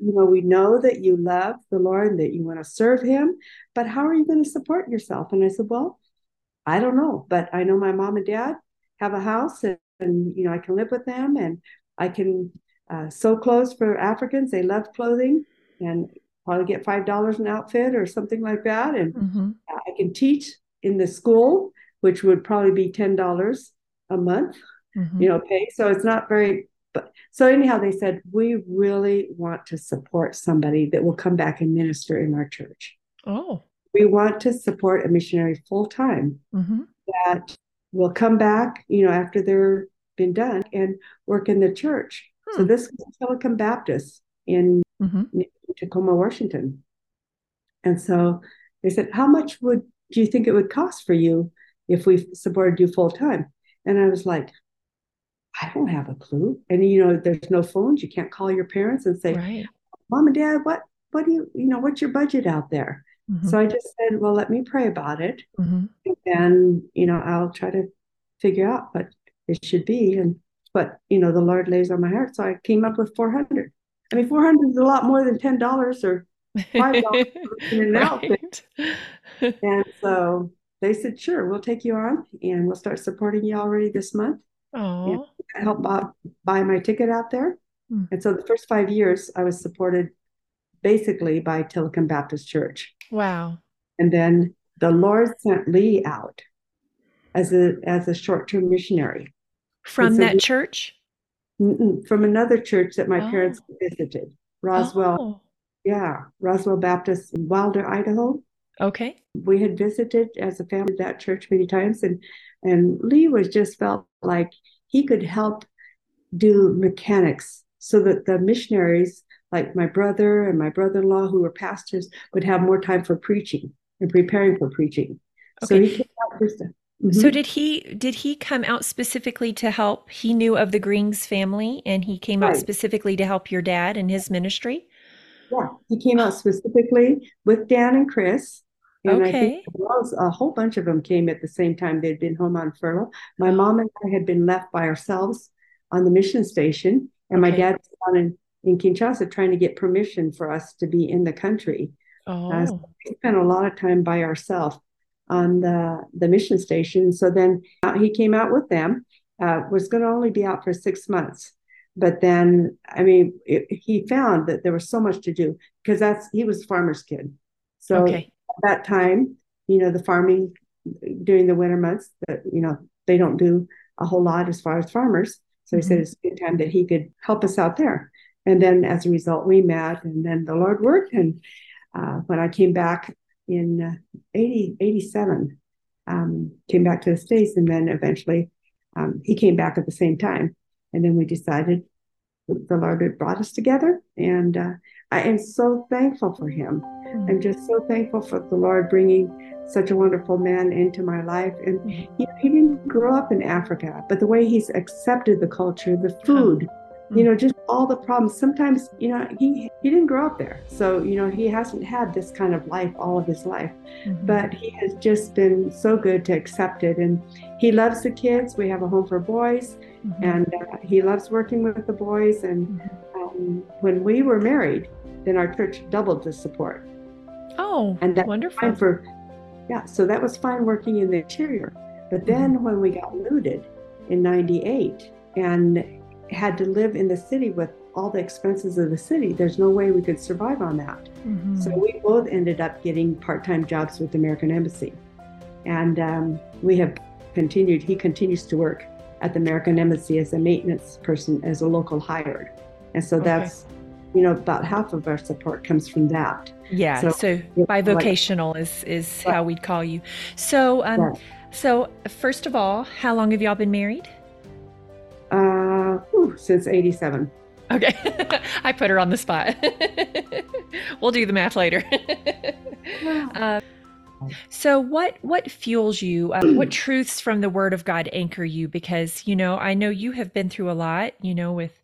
you know, we know that you love the Lord and that you want to serve Him, but how are you going to support yourself? And I said, "Well, I don't know, but I know my mom and dad have a house, and, and you know, I can live with them, and I can uh, sew clothes for Africans. They love clothing and probably get $5 an outfit or something like that. And mm-hmm. I can teach in the school, which would probably be $10 a month, mm-hmm. you know, pay. So it's not very, but so anyhow, they said, we really want to support somebody that will come back and minister in our church. Oh. We want to support a missionary full time mm-hmm. that will come back, you know, after they're been done and work in the church. Hmm. So this was Tillicum Baptist in mm-hmm. Tacoma, Washington. And so they said, How much would do you think it would cost for you if we supported you full time? And I was like, I don't have a clue. And you know, there's no phones. You can't call your parents and say, right. Mom and Dad, what what do you, you know, what's your budget out there? Mm-hmm. So I just said, Well, let me pray about it. Mm-hmm. And you know, I'll try to figure out what it should be. And but you know, the Lord lays on my heart. So I came up with 400. I mean, 400 is a lot more than ten dollars or five dollars in an right. outfit. And so they said, sure, we'll take you on and we'll start supporting you already this month. Oh, help Bob buy my ticket out there. Mm. And so the first five years, I was supported basically by Tillicum Baptist Church. Wow. And then the Lord sent Lee out as a as a short term missionary from so that we, church. From another church that my oh. parents visited, Roswell. Oh. Yeah, Roswell Baptist in Wilder, Idaho. Okay. We had visited as a family that church many times, and and Lee was just felt like he could help do mechanics so that the missionaries, like my brother and my brother-in-law, who were pastors, would have more time for preaching and preparing for preaching. Okay. So he came out first. Mm-hmm. So did he did he come out specifically to help? He knew of the Grings family, and he came right. out specifically to help your dad and his ministry. Yeah, he came out specifically with Dan and Chris. And okay. I think a whole bunch of them came at the same time. They'd been home on furlough. My mom and I had been left by ourselves on the mission station, and okay. my dad was in, in Kinshasa trying to get permission for us to be in the country. Oh. Uh, so we spent a lot of time by ourselves on the, the mission station. So then uh, he came out with them, uh, was going to only be out for six months. But then, I mean, it, he found that there was so much to do because that's he was a farmer's kid. So okay. at that time, you know, the farming during the winter months, that you know, they don't do a whole lot as far as farmers. So mm-hmm. he said mm-hmm. it's a good time that he could help us out there. And then as a result, we met, and then the Lord worked. And uh, when I came back in uh, 80, 87, um, came back to the States, and then eventually um, he came back at the same time. And then we decided the Lord had brought us together. And uh, I am so thankful for him. I'm just so thankful for the Lord bringing such a wonderful man into my life. And he, he didn't grow up in Africa, but the way he's accepted the culture, the food. You know, just all the problems. Sometimes, you know, he, he didn't grow up there. So, you know, he hasn't had this kind of life all of his life, mm-hmm. but he has just been so good to accept it. And he loves the kids. We have a home for boys. Mm-hmm. And uh, he loves working with the boys. And mm-hmm. um, when we were married, then our church doubled the support. Oh, and that's wonderful. For, yeah, so that was fine working in the interior. But then mm-hmm. when we got looted in 98 and had to live in the city with all the expenses of the city, there's no way we could survive on that. Mm-hmm. So we both ended up getting part time jobs with the American Embassy. And um, we have continued, he continues to work at the American Embassy as a maintenance person, as a local hired. And so okay. that's, you know, about half of our support comes from that. Yeah. So, so bivocational like, is is how we'd call you. So, um, yeah. so first of all, how long have y'all been married? Uh, whew, since '87. Okay, I put her on the spot. we'll do the math later. uh, so what what fuels you? Uh, what truths from the Word of God anchor you? Because you know, I know you have been through a lot. You know, with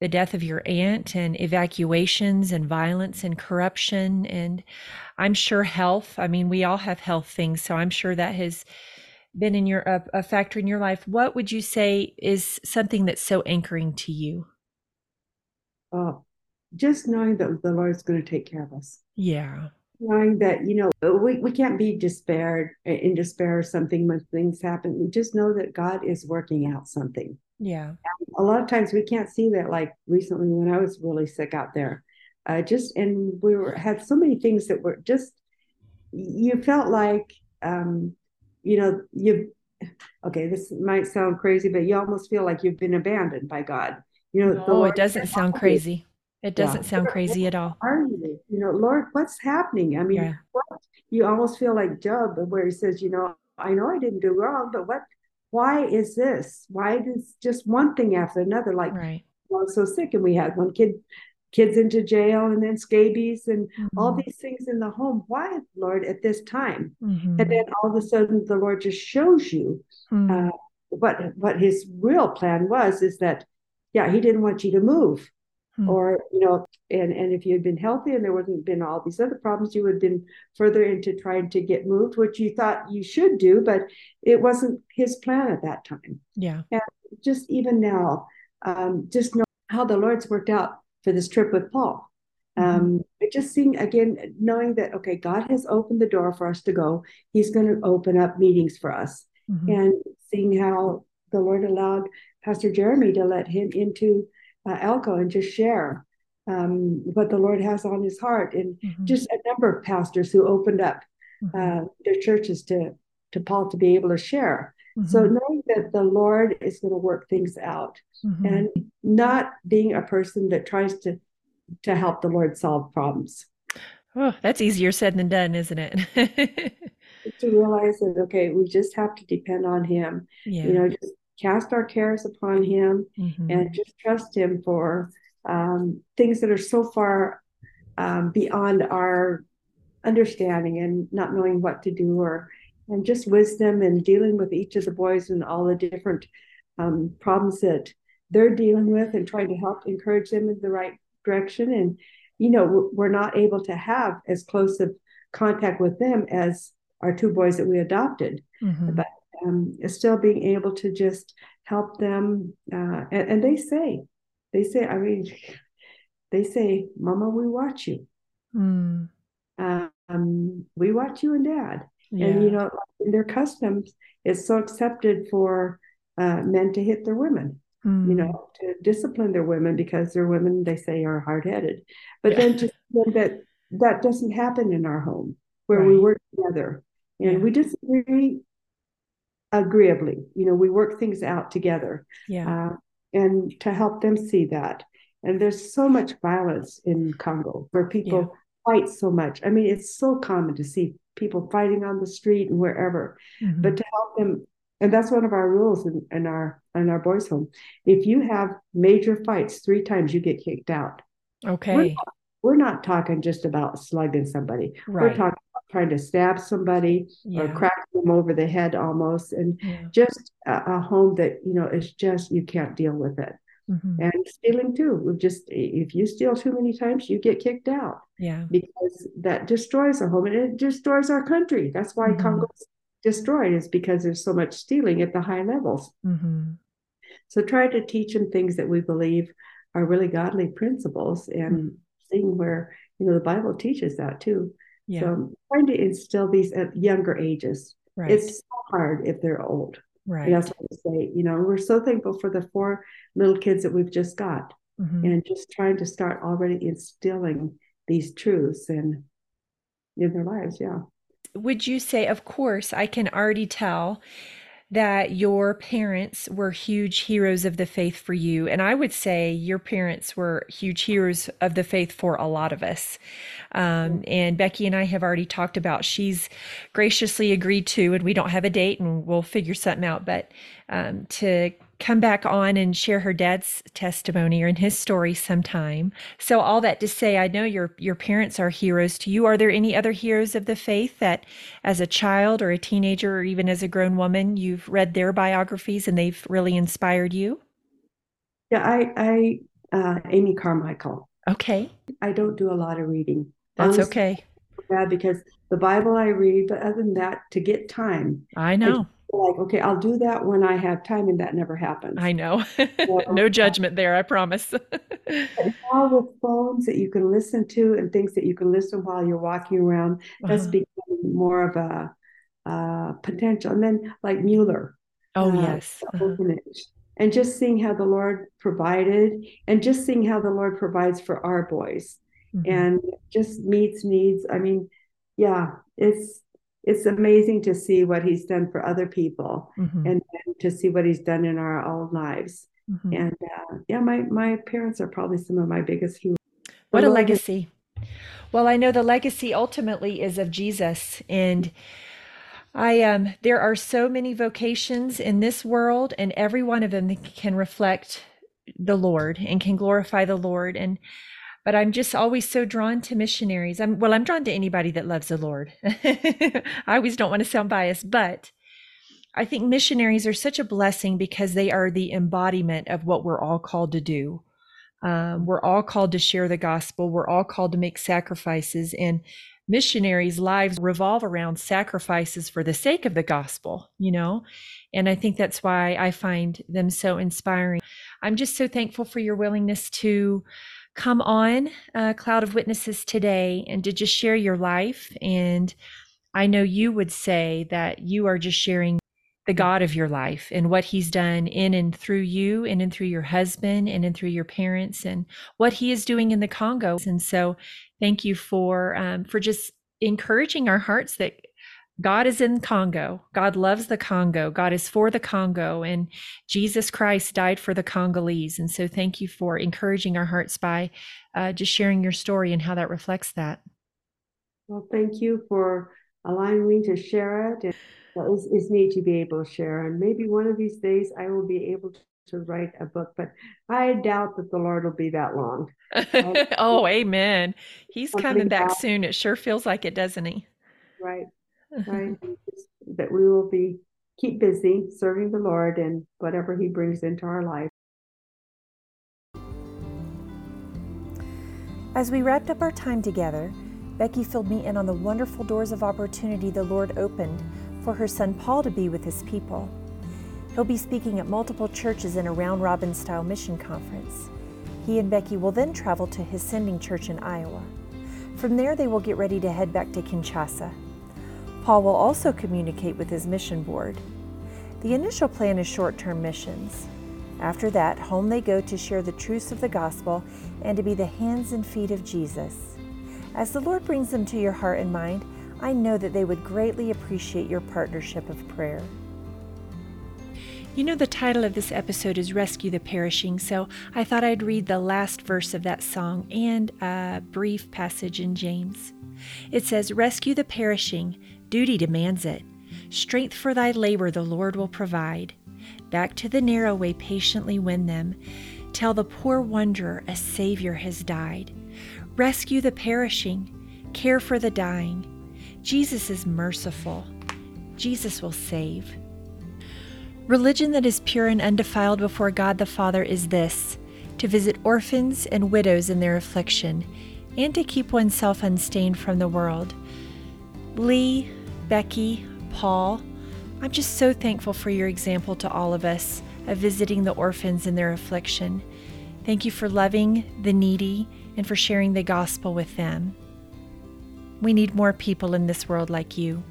the death of your aunt and evacuations and violence and corruption and I'm sure health. I mean, we all have health things, so I'm sure that has been in your a, a factor in your life. What would you say is something that's so anchoring to you? Oh, just knowing that the Lord's going to take care of us. Yeah knowing that you know we, we can't be despaired in despair or something when things happen we just know that god is working out something yeah a lot of times we can't see that like recently when i was really sick out there uh, just and we were had so many things that were just you felt like um you know you okay this might sound crazy but you almost feel like you've been abandoned by god you know oh it doesn't sound crazy it doesn't yeah. sound crazy at all. Are you? You know, Lord, what's happening? I mean, yeah. what, you almost feel like Job, where he says, you know, I know I didn't do wrong, but what? Why is this? Why is just one thing after another? Like, right. Oh, I was so sick, and we had one kid, kids into jail, and then scabies, and mm-hmm. all these things in the home. Why, Lord, at this time? Mm-hmm. And then all of a sudden, the Lord just shows you. Mm-hmm. Uh, what what his real plan was is that, yeah, he didn't want you to move. Hmm. Or, you know, and, and if you had been healthy and there wouldn't been all these other problems, you would have been further into trying to get moved, which you thought you should do, but it wasn't his plan at that time. Yeah. And just even now, um, just know how the Lord's worked out for this trip with Paul. Mm-hmm. Um, just seeing again, knowing that okay, God has opened the door for us to go. He's going to open up meetings for us, mm-hmm. and seeing how the Lord allowed Pastor Jeremy to let him into uh, Elko and just share um, what the Lord has on his heart, and mm-hmm. just a number of pastors who opened up mm-hmm. uh, their churches to to Paul to be able to share. So mm-hmm. knowing that the Lord is going to work things out, mm-hmm. and not being a person that tries to to help the Lord solve problems. Oh, that's easier said than done, isn't it? to realize that okay, we just have to depend on Him. Yeah. You know, just cast our cares upon Him mm-hmm. and just trust Him for um, things that are so far um, beyond our understanding and not knowing what to do or and just wisdom and dealing with each of the boys and all the different um, problems that they're dealing with and trying to help encourage them in the right direction and you know we're not able to have as close of contact with them as our two boys that we adopted mm-hmm. but um, still being able to just help them uh, and, and, they say they say i mean they say mama we watch you mm. um, we watch you and dad yeah. and you know their customs is so accepted for uh, men to hit their women mm. you know, to discipline their women because their women, they say, are hard headed. But yeah. then to that that doesn't happen in our home where right. we work together and yeah. we disagree agreeably. You know, we work things out together. Yeah. Uh, and to help them see that. And there's so much violence in Congo where people fight so much. I mean, it's so common to see people fighting on the street and wherever. Mm-hmm. But to help them and that's one of our rules in, in our in our boys home if you have major fights three times you get kicked out okay we're not, we're not talking just about slugging somebody right. we're talking about trying to stab somebody yeah. or crack them over the head almost and yeah. just a, a, home that you know is just you can't deal with it mm-hmm. and stealing too We've just if you steal too many times you get kicked out yeah because that destroys our home and it destroys our country that's why mm-hmm. congo's destroyed is because there's so much stealing at the high levels. Mm-hmm. So try to teach them things that we believe are really godly principles and mm-hmm. seeing where, you know, the Bible teaches that too. Yeah. So I'm trying to instill these at younger ages. Right. It's so hard if they're old. Right. that's what say. You know, we're so thankful for the four little kids that we've just got mm-hmm. and just trying to start already instilling these truths and in their lives. Yeah would you say, of course, I can already tell that your parents were huge heroes of the faith for you. And I would say your parents were huge heroes of the faith for a lot of us. Um, and Becky and I have already talked about she's graciously agreed to, and we don't have a date and we'll figure something out, but um, to come back on and share her dad's testimony or in his story sometime. So all that to say, I know your your parents are heroes to you. Are there any other heroes of the faith that as a child or a teenager or even as a grown woman you've read their biographies and they've really inspired you? Yeah, I I uh, Amy Carmichael. Okay. I don't do a lot of reading. That's Honestly, okay. Yeah, because the Bible I read, but other than that, to get time. I know. I like, okay, I'll do that when I have time, and that never happens. I know. So, no judgment there, I promise. all the phones that you can listen to and things that you can listen while you're walking around, that's uh-huh. becoming more of a uh, potential. And then, like Mueller. Oh, uh, yes. Uh-huh. And just seeing how the Lord provided, and just seeing how the Lord provides for our boys, mm-hmm. and just meets needs. I mean, yeah, it's it's amazing to see what he's done for other people mm-hmm. and, to see what he's done in our own lives. Mm-hmm. And uh, yeah, my my parents are probably some of my biggest heroes. What a legacy! Well, I know the legacy ultimately is of Jesus, and I um there are so many vocations in this world, and every one of them can reflect the Lord and can glorify the Lord. And but I'm just always so drawn to missionaries. I'm well, I'm drawn to anybody that loves the Lord. I always don't want to sound biased, but I think missionaries are such a blessing because they are the embodiment of what we're all called to do. Um, we're all called to share the gospel. We're all called to make sacrifices. And missionaries' lives revolve around sacrifices for the sake of the gospel, you know? And I think that's why I find them so inspiring. I'm just so thankful for your willingness to come on a Cloud of Witnesses today and to just share your life. And I know you would say that you are just sharing the God of your life and what he's done in and through you and in through your husband and in through your parents and what he is doing in the Congo. And so thank you for um, for just encouraging our hearts that God is in Congo. God loves the Congo. God is for the Congo and Jesus Christ died for the Congolese. And so thank you for encouraging our hearts by uh, just sharing your story and how that reflects that. Well, thank you for allowing me to share it. And- it's, it's neat to be able to share. And maybe one of these days I will be able to, to write a book, but I doubt that the Lord will be that long. oh, amen. He's coming back soon. It sure feels like it, doesn't he? Right. Right. that we will be keep busy serving the Lord and whatever He brings into our life. As we wrapped up our time together, Becky filled me in on the wonderful doors of opportunity the Lord opened for her son Paul to be with his people. He'll be speaking at multiple churches in a round robin style mission conference. He and Becky will then travel to his sending church in Iowa. From there, they will get ready to head back to Kinshasa. Paul will also communicate with his mission board. The initial plan is short term missions. After that, home they go to share the truths of the gospel and to be the hands and feet of Jesus. As the Lord brings them to your heart and mind, I know that they would greatly appreciate your partnership of prayer. You know, the title of this episode is Rescue the Perishing, so I thought I'd read the last verse of that song and a brief passage in James. It says, Rescue the perishing, duty demands it. Strength for thy labor the Lord will provide. Back to the narrow way patiently win them. Tell the poor wanderer a Savior has died. Rescue the perishing, care for the dying Jesus is merciful. Jesus will save. Religion that is pure and undefiled before God the Father is this to visit orphans and widows in their affliction, and to keep oneself unstained from the world. Lee, Becky, Paul, I'm just so thankful for your example to all of us of visiting the orphans in their affliction. Thank you for loving the needy and for sharing the gospel with them. We need more people in this world like you.